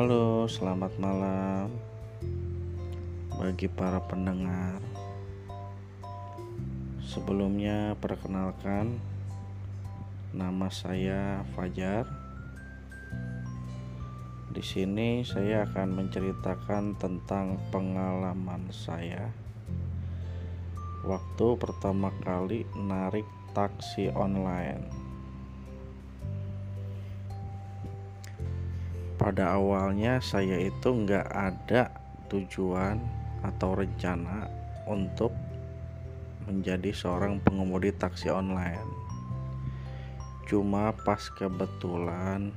Halo, selamat malam bagi para pendengar. Sebelumnya, perkenalkan nama saya Fajar. Di sini saya akan menceritakan tentang pengalaman saya waktu pertama kali narik taksi online. Pada awalnya saya itu nggak ada tujuan atau rencana untuk menjadi seorang pengemudi taksi online. Cuma pas kebetulan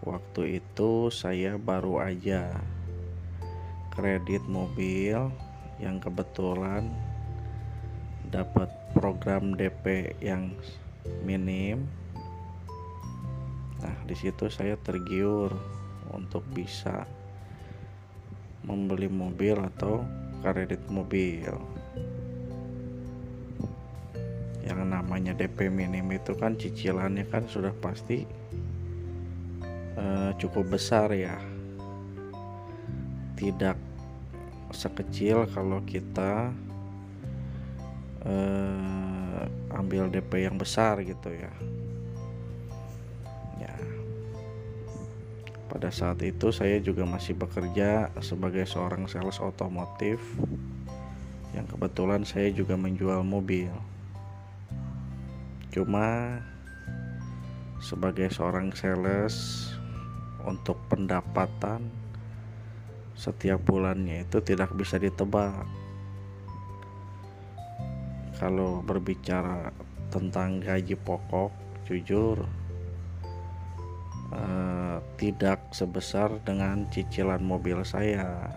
waktu itu saya baru aja kredit mobil yang kebetulan dapat program DP yang minim Nah, di situ saya tergiur untuk bisa membeli mobil atau kredit mobil. Yang namanya DP minim itu kan cicilannya kan sudah pasti uh, cukup besar ya. Tidak sekecil kalau kita uh, ambil DP yang besar gitu ya. Pada saat itu saya juga masih bekerja sebagai seorang sales otomotif yang kebetulan saya juga menjual mobil. Cuma sebagai seorang sales untuk pendapatan setiap bulannya itu tidak bisa ditebak. Kalau berbicara tentang gaji pokok, jujur uh, tidak sebesar dengan cicilan mobil saya.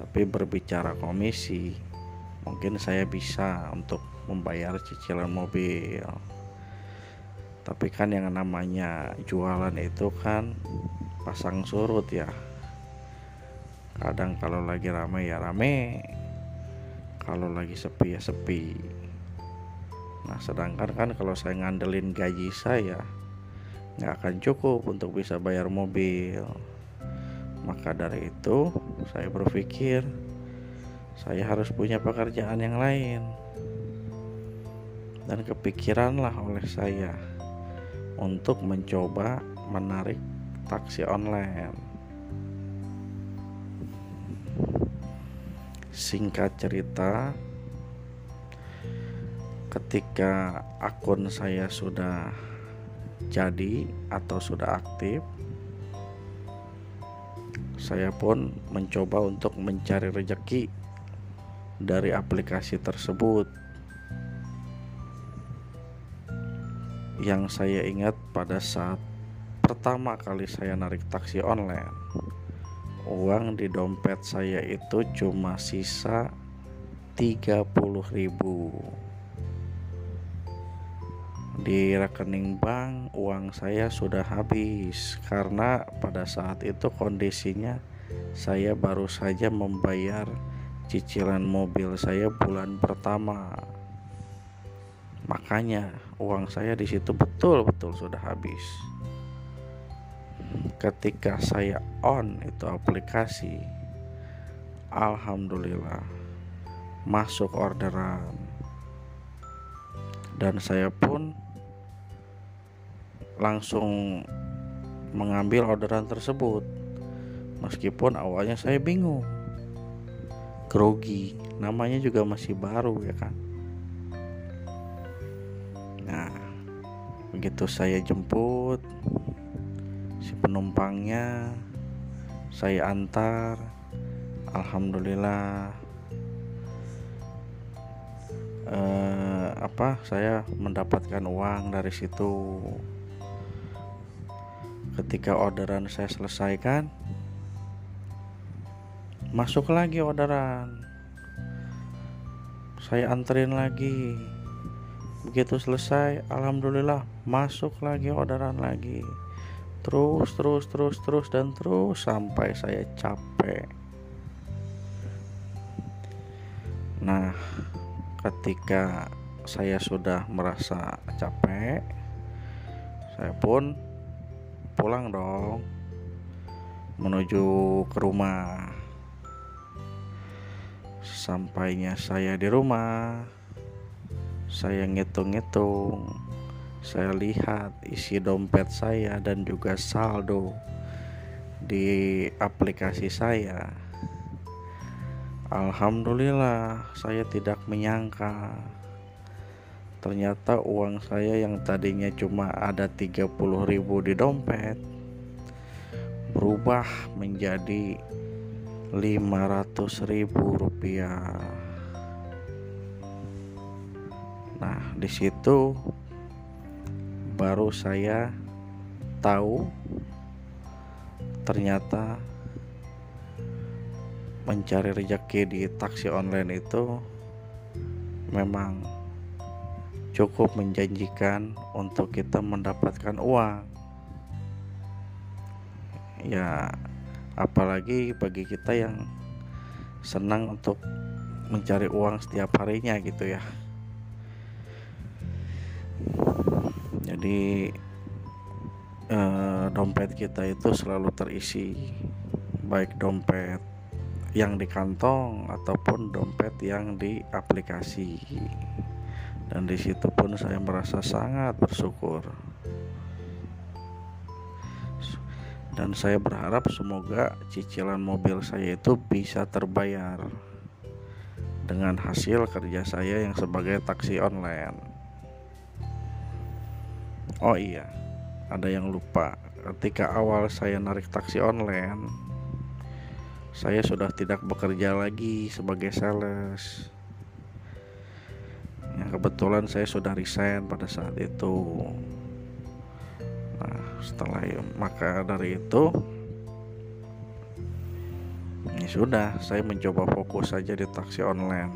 Tapi berbicara komisi mungkin saya bisa untuk membayar cicilan mobil. Tapi kan yang namanya jualan itu kan pasang surut ya. Kadang kalau lagi rame ya rame. Kalau lagi sepi ya sepi. Nah sedangkan kan kalau saya ngandelin gaji saya nggak akan cukup untuk bisa bayar mobil. Maka dari itu saya berpikir saya harus punya pekerjaan yang lain. Dan kepikiranlah oleh saya untuk mencoba menarik taksi online. Singkat cerita ketika akun saya sudah jadi atau sudah aktif saya pun mencoba untuk mencari rejeki dari aplikasi tersebut. Yang saya ingat pada saat pertama kali saya narik taksi online uang di dompet saya itu cuma sisa 30 ribu di rekening bank uang saya sudah habis. Karena pada saat itu kondisinya saya baru saja membayar cicilan mobil saya bulan pertama. Makanya uang saya di situ betul-betul sudah habis. Ketika saya on itu aplikasi alhamdulillah masuk orderan. Dan saya pun langsung mengambil orderan tersebut. Meskipun awalnya saya bingung. Grogi namanya juga masih baru ya kan? Nah begitu saya jemput si penumpangnya saya antar. Alhamdulillah eh, apa saya mendapatkan uang dari situ ketika orderan saya selesaikan masuk lagi orderan. Saya anterin lagi. Begitu selesai alhamdulillah masuk lagi orderan lagi. Terus terus terus terus dan terus sampai saya capek. Nah ketika saya sudah merasa capek saya pun pulang dong menuju ke rumah. Sampainya saya di rumah, saya ngitung-ngitung, saya lihat isi dompet saya dan juga saldo di aplikasi saya. Alhamdulillah, saya tidak menyangka ternyata uang saya yang tadinya cuma ada 30 ribu di dompet berubah menjadi 500 ribu rupiah. Nah di situ baru saya tahu ternyata mencari rezeki di taksi online itu memang cukup menjanjikan untuk kita mendapatkan uang. Ya apalagi bagi kita yang senang untuk mencari uang setiap harinya gitu ya. Jadi eh, dompet kita itu selalu terisi baik dompet yang di kantong ataupun dompet yang di aplikasi dan di situ pun saya merasa sangat bersyukur. Dan saya berharap semoga cicilan mobil saya itu bisa terbayar dengan hasil kerja saya yang sebagai taksi online. Oh iya ada yang lupa. Ketika awal saya narik taksi online saya sudah tidak bekerja lagi sebagai sales kebetulan saya sudah resign pada saat itu. Nah setelah maka dari itu ini ya sudah saya mencoba fokus saja di taksi online.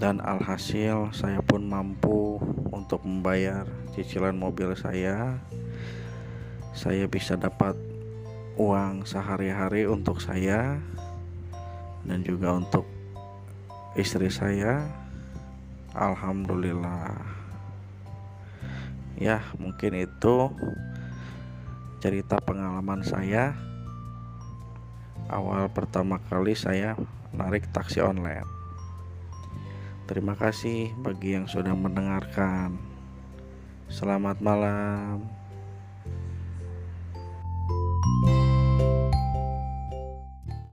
Dan alhasil saya pun mampu untuk membayar cicilan mobil saya. Saya bisa dapat uang sehari-hari untuk saya dan juga untuk istri saya alhamdulillah. Ya mungkin itu cerita pengalaman saya. Awal pertama kali saya narik taksi online. Terima kasih bagi yang sudah mendengarkan. Selamat malam